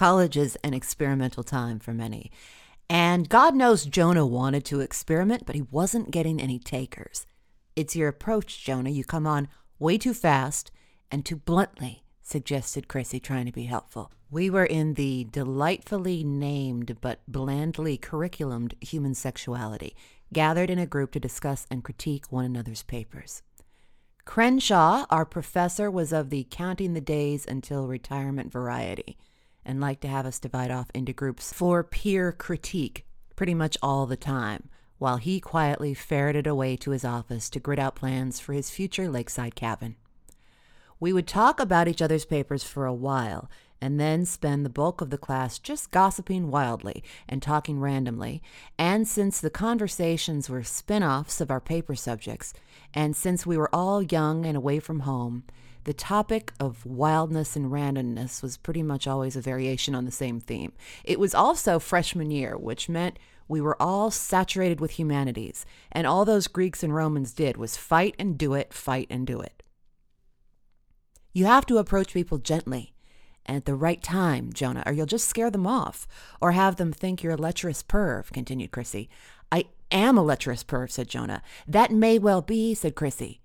College is an experimental time for many. And God knows Jonah wanted to experiment, but he wasn't getting any takers. It's your approach, Jonah. You come on way too fast and too bluntly, suggested Chrissy, trying to be helpful. We were in the delightfully named but blandly curriculumed human sexuality, gathered in a group to discuss and critique one another's papers. Crenshaw, our professor, was of the counting the days until retirement variety and liked to have us divide off into groups for peer critique pretty much all the time, while he quietly ferreted away to his office to grit out plans for his future lakeside cabin. We would talk about each other's papers for a while and then spend the bulk of the class just gossiping wildly and talking randomly. And since the conversations were spin offs of our paper subjects, and since we were all young and away from home, the topic of wildness and randomness was pretty much always a variation on the same theme. It was also freshman year, which meant we were all saturated with humanities, and all those Greeks and Romans did was fight and do it, fight and do it. You have to approach people gently and at the right time, Jonah, or you'll just scare them off or have them think you're a lecherous perv, continued Chrissy. I am a lecherous perv, said Jonah. That may well be, said Chrissy.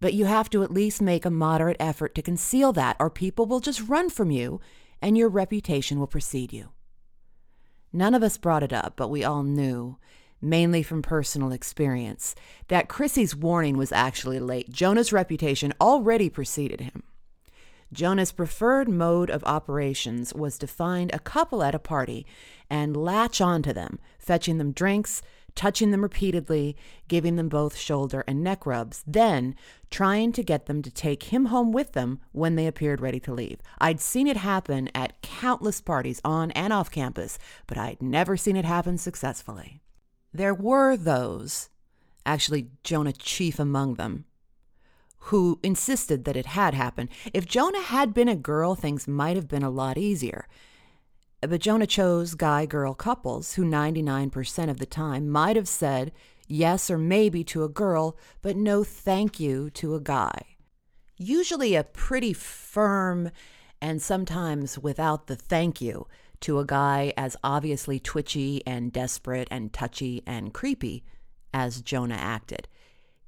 But you have to at least make a moderate effort to conceal that, or people will just run from you and your reputation will precede you. None of us brought it up, but we all knew, mainly from personal experience, that Chrissy's warning was actually late. Jonah's reputation already preceded him. Jonah's preferred mode of operations was to find a couple at a party and latch onto them, fetching them drinks, touching them repeatedly, giving them both shoulder and neck rubs, then trying to get them to take him home with them when they appeared ready to leave. I'd seen it happen at countless parties on and off campus, but I'd never seen it happen successfully. There were those, actually Jonah chief among them, who insisted that it had happened. If Jonah had been a girl, things might have been a lot easier. But Jonah chose guy girl couples who 99% of the time might have said yes or maybe to a girl, but no thank you to a guy. Usually a pretty firm and sometimes without the thank you to a guy as obviously twitchy and desperate and touchy and creepy as Jonah acted.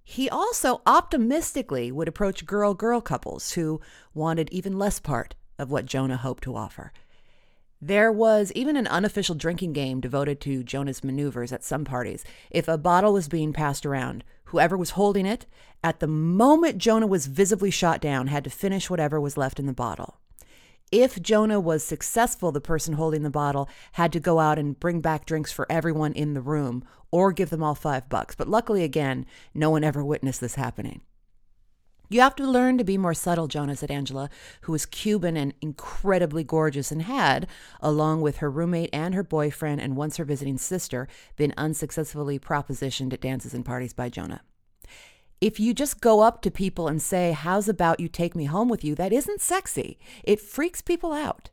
He also optimistically would approach girl girl couples who wanted even less part of what Jonah hoped to offer. There was even an unofficial drinking game devoted to Jonah's maneuvers at some parties. If a bottle was being passed around, whoever was holding it, at the moment Jonah was visibly shot down, had to finish whatever was left in the bottle. If Jonah was successful, the person holding the bottle had to go out and bring back drinks for everyone in the room or give them all five bucks. But luckily, again, no one ever witnessed this happening. You have to learn to be more subtle, Jonah, said Angela, who was Cuban and incredibly gorgeous and had, along with her roommate and her boyfriend and once her visiting sister, been unsuccessfully propositioned at dances and parties by Jonah if you just go up to people and say, How's about you take me home with you? That isn't sexy. It freaks people out.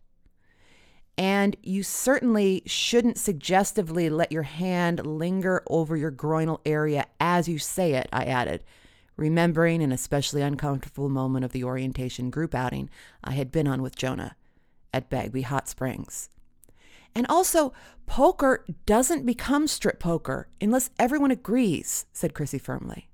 And you certainly shouldn't suggestively let your hand linger over your groinal area as you say it, I added, remembering an especially uncomfortable moment of the orientation group outing I had been on with Jonah at Bagby Hot Springs. And also, poker doesn't become strip poker unless everyone agrees, said Chrissy firmly.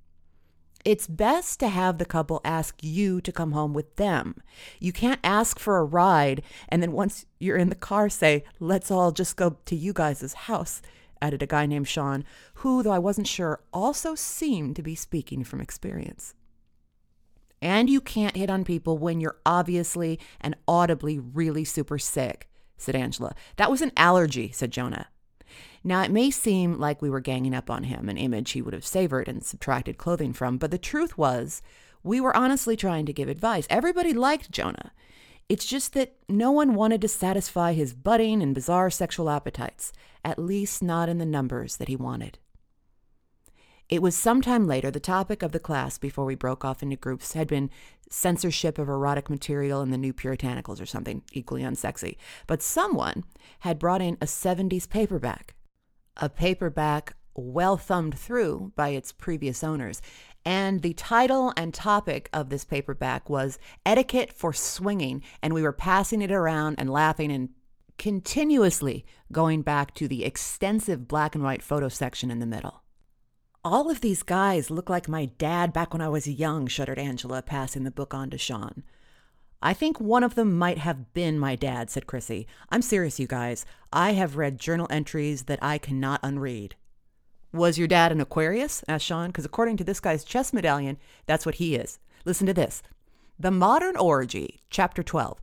It's best to have the couple ask you to come home with them. You can't ask for a ride and then once you're in the car say, let's all just go to you guys' house, added a guy named Sean, who, though I wasn't sure, also seemed to be speaking from experience. And you can't hit on people when you're obviously and audibly really super sick, said Angela. That was an allergy, said Jonah. Now, it may seem like we were ganging up on him, an image he would have savored and subtracted clothing from, but the truth was, we were honestly trying to give advice. Everybody liked Jonah. It's just that no one wanted to satisfy his budding and bizarre sexual appetites, at least not in the numbers that he wanted. It was some time later, the topic of the class before we broke off into groups had been censorship of erotic material in the new Puritanicals or something equally unsexy. But someone had brought in a 70s paperback a paperback well thumbed through by its previous owners. And the title and topic of this paperback was Etiquette for Swinging. And we were passing it around and laughing and continuously going back to the extensive black and white photo section in the middle. All of these guys look like my dad back when I was young, shuddered Angela, passing the book on to Sean. I think one of them might have been my dad, said Chrissy. I'm serious, you guys. I have read journal entries that I cannot unread. Was your dad an Aquarius? asked Sean, because according to this guy's chess medallion, that's what he is. Listen to this The Modern Orgy, Chapter 12.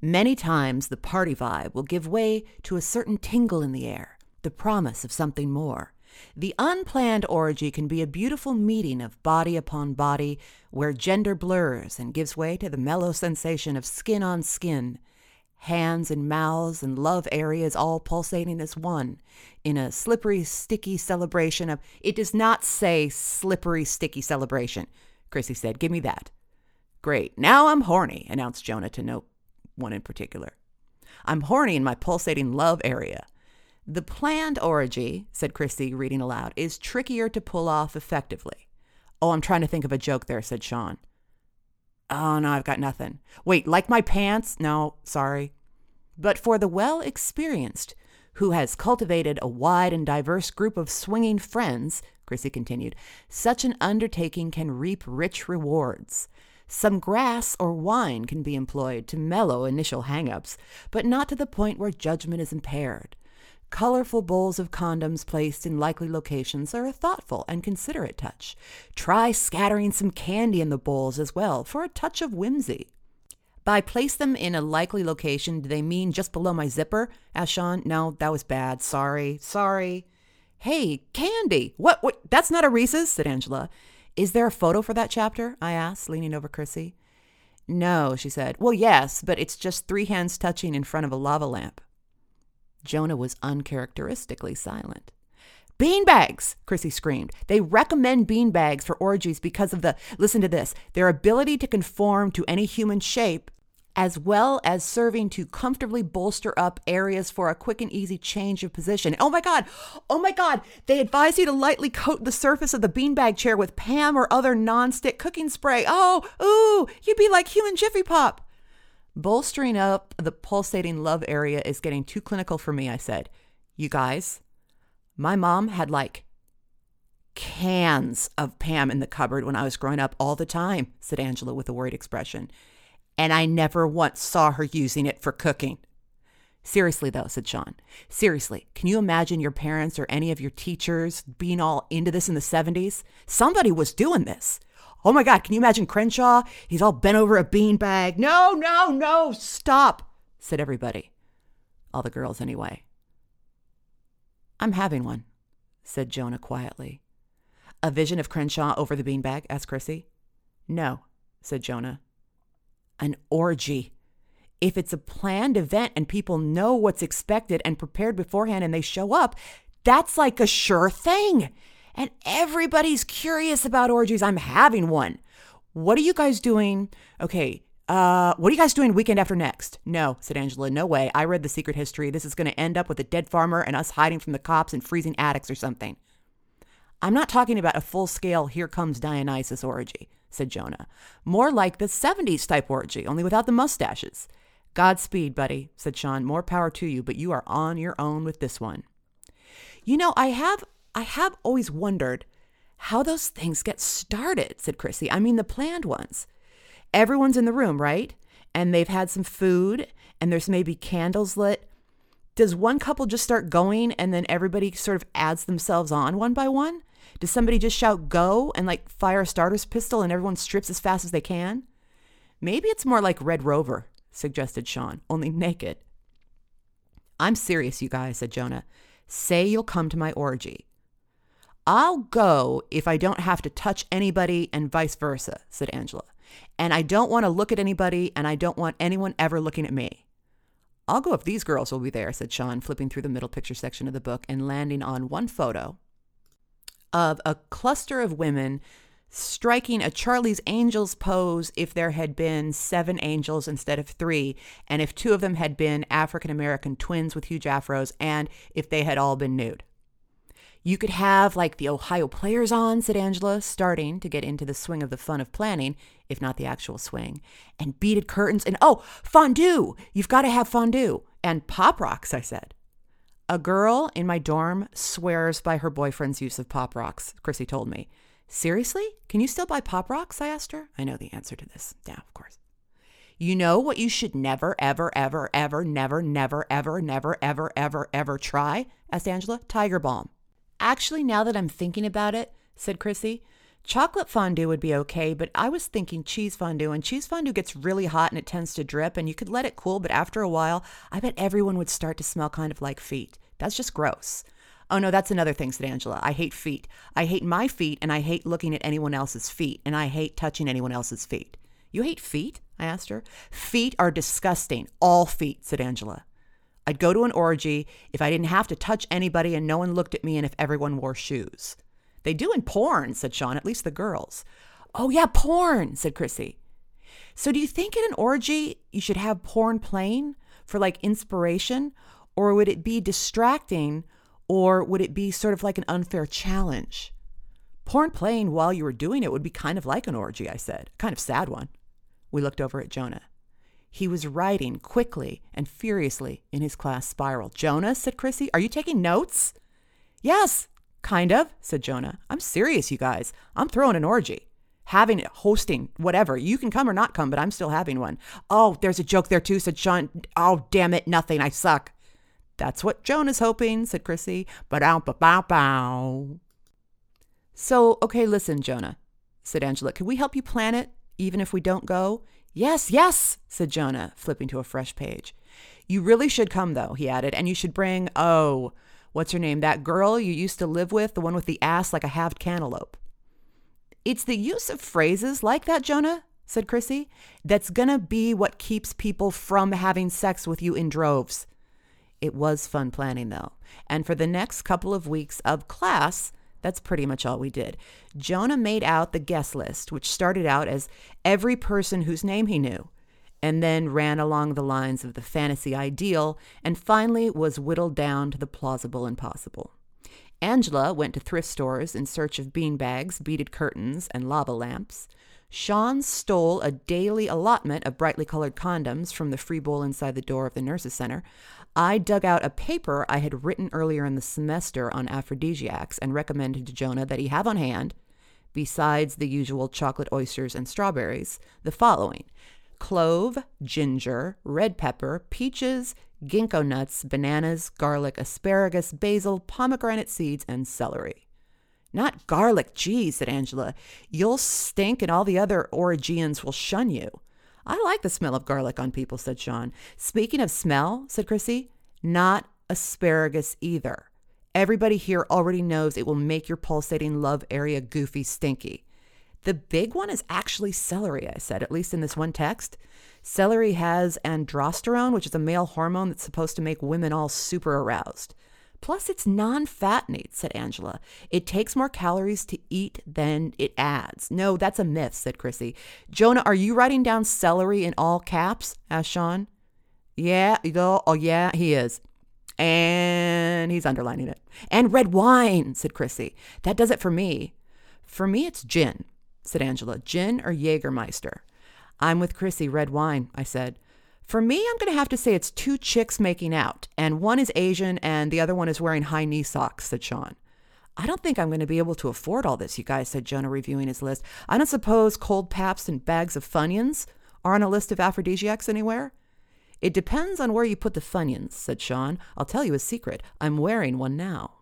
Many times the party vibe will give way to a certain tingle in the air, the promise of something more. The unplanned orgy can be a beautiful meeting of body upon body where gender blurs and gives way to the mellow sensation of skin on skin, hands and mouths and love areas all pulsating as one in a slippery, sticky celebration of. It does not say slippery, sticky celebration, Chrissy said. Give me that. Great. Now I'm horny, announced Jonah to no one in particular. I'm horny in my pulsating love area. The planned orgy, said Chrissy, reading aloud, is trickier to pull off effectively. Oh, I'm trying to think of a joke there, said Sean. Oh, no, I've got nothing. Wait, like my pants? No, sorry. But for the well experienced, who has cultivated a wide and diverse group of swinging friends, Chrissy continued, such an undertaking can reap rich rewards. Some grass or wine can be employed to mellow initial hang ups, but not to the point where judgment is impaired. Colorful bowls of condoms placed in likely locations are a thoughtful and considerate touch. Try scattering some candy in the bowls as well for a touch of whimsy. By place them in a likely location, do they mean just below my zipper? asked Sean. No, that was bad. Sorry. Sorry. Hey, candy. What? What? That's not a Reese's, said Angela. Is there a photo for that chapter? I asked, leaning over Chrissy. No, she said. Well, yes, but it's just three hands touching in front of a lava lamp. Jonah was uncharacteristically silent. Beanbags, Chrissy screamed. They recommend beanbags for orgies because of the, listen to this, their ability to conform to any human shape, as well as serving to comfortably bolster up areas for a quick and easy change of position. Oh my God, oh my God, they advise you to lightly coat the surface of the beanbag chair with Pam or other non-stick cooking spray. Oh, ooh, you'd be like human Jiffy Pop. Bolstering up the pulsating love area is getting too clinical for me, I said. You guys, my mom had like cans of Pam in the cupboard when I was growing up all the time, said Angela with a worried expression. And I never once saw her using it for cooking. Seriously, though, said Sean. Seriously, can you imagine your parents or any of your teachers being all into this in the 70s? Somebody was doing this. Oh my God, can you imagine Crenshaw? He's all bent over a beanbag. No, no, no, stop, said everybody. All the girls, anyway. I'm having one, said Jonah quietly. A vision of Crenshaw over the beanbag? asked Chrissy. No, said Jonah. An orgy. If it's a planned event and people know what's expected and prepared beforehand and they show up, that's like a sure thing and everybody's curious about orgies. I'm having one. What are you guys doing? Okay, uh, what are you guys doing weekend after next? No, said Angela. No way. I read the secret history. This is going to end up with a dead farmer and us hiding from the cops in freezing attics or something. I'm not talking about a full scale here comes Dionysus orgy, said Jonah. More like the 70s type orgy, only without the mustaches. Godspeed, buddy, said Sean. More power to you, but you are on your own with this one. You know, I have I have always wondered how those things get started, said Chrissy. I mean, the planned ones. Everyone's in the room, right? And they've had some food and there's maybe candles lit. Does one couple just start going and then everybody sort of adds themselves on one by one? Does somebody just shout go and like fire a starter's pistol and everyone strips as fast as they can? Maybe it's more like Red Rover, suggested Sean, only naked. I'm serious, you guys, said Jonah. Say you'll come to my orgy. I'll go if I don't have to touch anybody and vice versa, said Angela. And I don't want to look at anybody and I don't want anyone ever looking at me. I'll go if these girls will be there, said Sean, flipping through the middle picture section of the book and landing on one photo of a cluster of women striking a Charlie's Angels pose if there had been seven angels instead of three, and if two of them had been African American twins with huge afros, and if they had all been nude. You could have like the Ohio players on, said Angela, starting to get into the swing of the fun of planning, if not the actual swing, and beaded curtains and oh, fondue! You've got to have fondue. And Pop Rocks, I said. A girl in my dorm swears by her boyfriend's use of Pop Rocks, Chrissy told me. Seriously? Can you still buy Pop Rocks? I asked her. I know the answer to this. Yeah, of course. You know what you should never, ever, ever, ever, never, never, ever, never, ever, ever, ever try? asked Angela. Tiger Balm. Actually, now that I'm thinking about it, said Chrissy, chocolate fondue would be okay, but I was thinking cheese fondue, and cheese fondue gets really hot and it tends to drip, and you could let it cool, but after a while, I bet everyone would start to smell kind of like feet. That's just gross. Oh no, that's another thing, said Angela. I hate feet. I hate my feet, and I hate looking at anyone else's feet, and I hate touching anyone else's feet. You hate feet? I asked her. Feet are disgusting. All feet, said Angela. I'd go to an orgy if I didn't have to touch anybody and no one looked at me and if everyone wore shoes. They do in porn, said Sean, at least the girls. Oh, yeah, porn, said Chrissy. So do you think in an orgy you should have porn playing for like inspiration? Or would it be distracting? Or would it be sort of like an unfair challenge? Porn playing while you were doing it would be kind of like an orgy, I said. Kind of sad one. We looked over at Jonah. He was writing quickly and furiously in his class spiral. Jonah, said Chrissy, are you taking notes? Yes, kind of, said Jonah. I'm serious, you guys. I'm throwing an orgy. Having it, hosting, whatever. You can come or not come, but I'm still having one. Oh, there's a joke there too, said Sean. Oh, damn it, nothing. I suck. That's what Jonah's hoping, said Chrissy. But ow, bow, bow, bow. So, okay, listen, Jonah, said Angela. Can we help you plan it? even if we don't go? Yes, yes, said Jonah, flipping to a fresh page. You really should come, though, he added, and you should bring, oh, what's her name? That girl you used to live with, the one with the ass like a halved cantaloupe. It's the use of phrases like that, Jonah, said Chrissy, that's gonna be what keeps people from having sex with you in droves. It was fun planning, though. And for the next couple of weeks of class, that's pretty much all we did. Jonah made out the guest list, which started out as every person whose name he knew, and then ran along the lines of the fantasy ideal, and finally was whittled down to the plausible and possible. Angela went to thrift stores in search of bean bags, beaded curtains, and lava lamps. Sean stole a daily allotment of brightly colored condoms from the free bowl inside the door of the nurses' center. I dug out a paper I had written earlier in the semester on aphrodisiacs and recommended to Jonah that he have on hand, besides the usual chocolate oysters and strawberries, the following clove, ginger, red pepper, peaches, ginkgo nuts, bananas, garlic, asparagus, basil, pomegranate seeds, and celery. Not garlic, geez, said Angela. You'll stink and all the other Oregians will shun you. I like the smell of garlic on people, said Sean. Speaking of smell, said Chrissy, not asparagus either. Everybody here already knows it will make your pulsating love area goofy stinky. The big one is actually celery, I said, at least in this one text. Celery has androsterone, which is a male hormone that's supposed to make women all super aroused. Plus, it's non fat meat, said Angela. It takes more calories to eat than it adds. No, that's a myth, said Chrissy. Jonah, are you writing down celery in all caps? asked Sean. Yeah. Oh, yeah, he is. And he's underlining it. And red wine, said Chrissy. That does it for me. For me, it's gin, said Angela. Gin or Jägermeister? I'm with Chrissy, red wine, I said. For me, I'm going to have to say it's two chicks making out, and one is Asian and the other one is wearing high knee socks, said Sean. I don't think I'm going to be able to afford all this, you guys, said Jonah, reviewing his list. I don't suppose cold Pabst and bags of Funyuns are on a list of aphrodisiacs anywhere? It depends on where you put the Funyuns, said Sean. I'll tell you a secret. I'm wearing one now.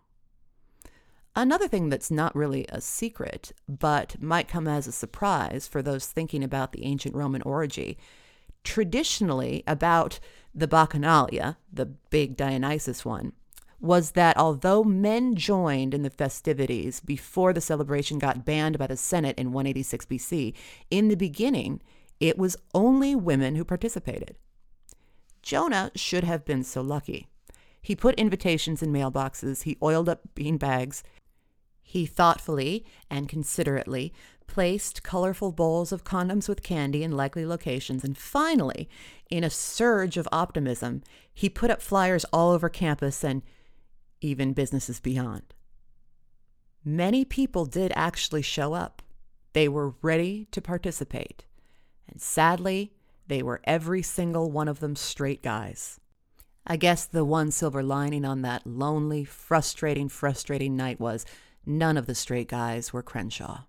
Another thing that's not really a secret, but might come as a surprise for those thinking about the ancient Roman orgy, traditionally about the Bacchanalia, the big Dionysus one, was that although men joined in the festivities before the celebration got banned by the Senate in 186 BC, in the beginning, it was only women who participated. Jonah should have been so lucky. He put invitations in mailboxes, he oiled up bean bags, he thoughtfully and considerately placed colorful bowls of condoms with candy in likely locations, and finally, in a surge of optimism, he put up flyers all over campus and even businesses beyond. Many people did actually show up. They were ready to participate. And sadly, they were every single one of them straight guys. I guess the one silver lining on that lonely, frustrating, frustrating night was none of the straight guys were Crenshaw.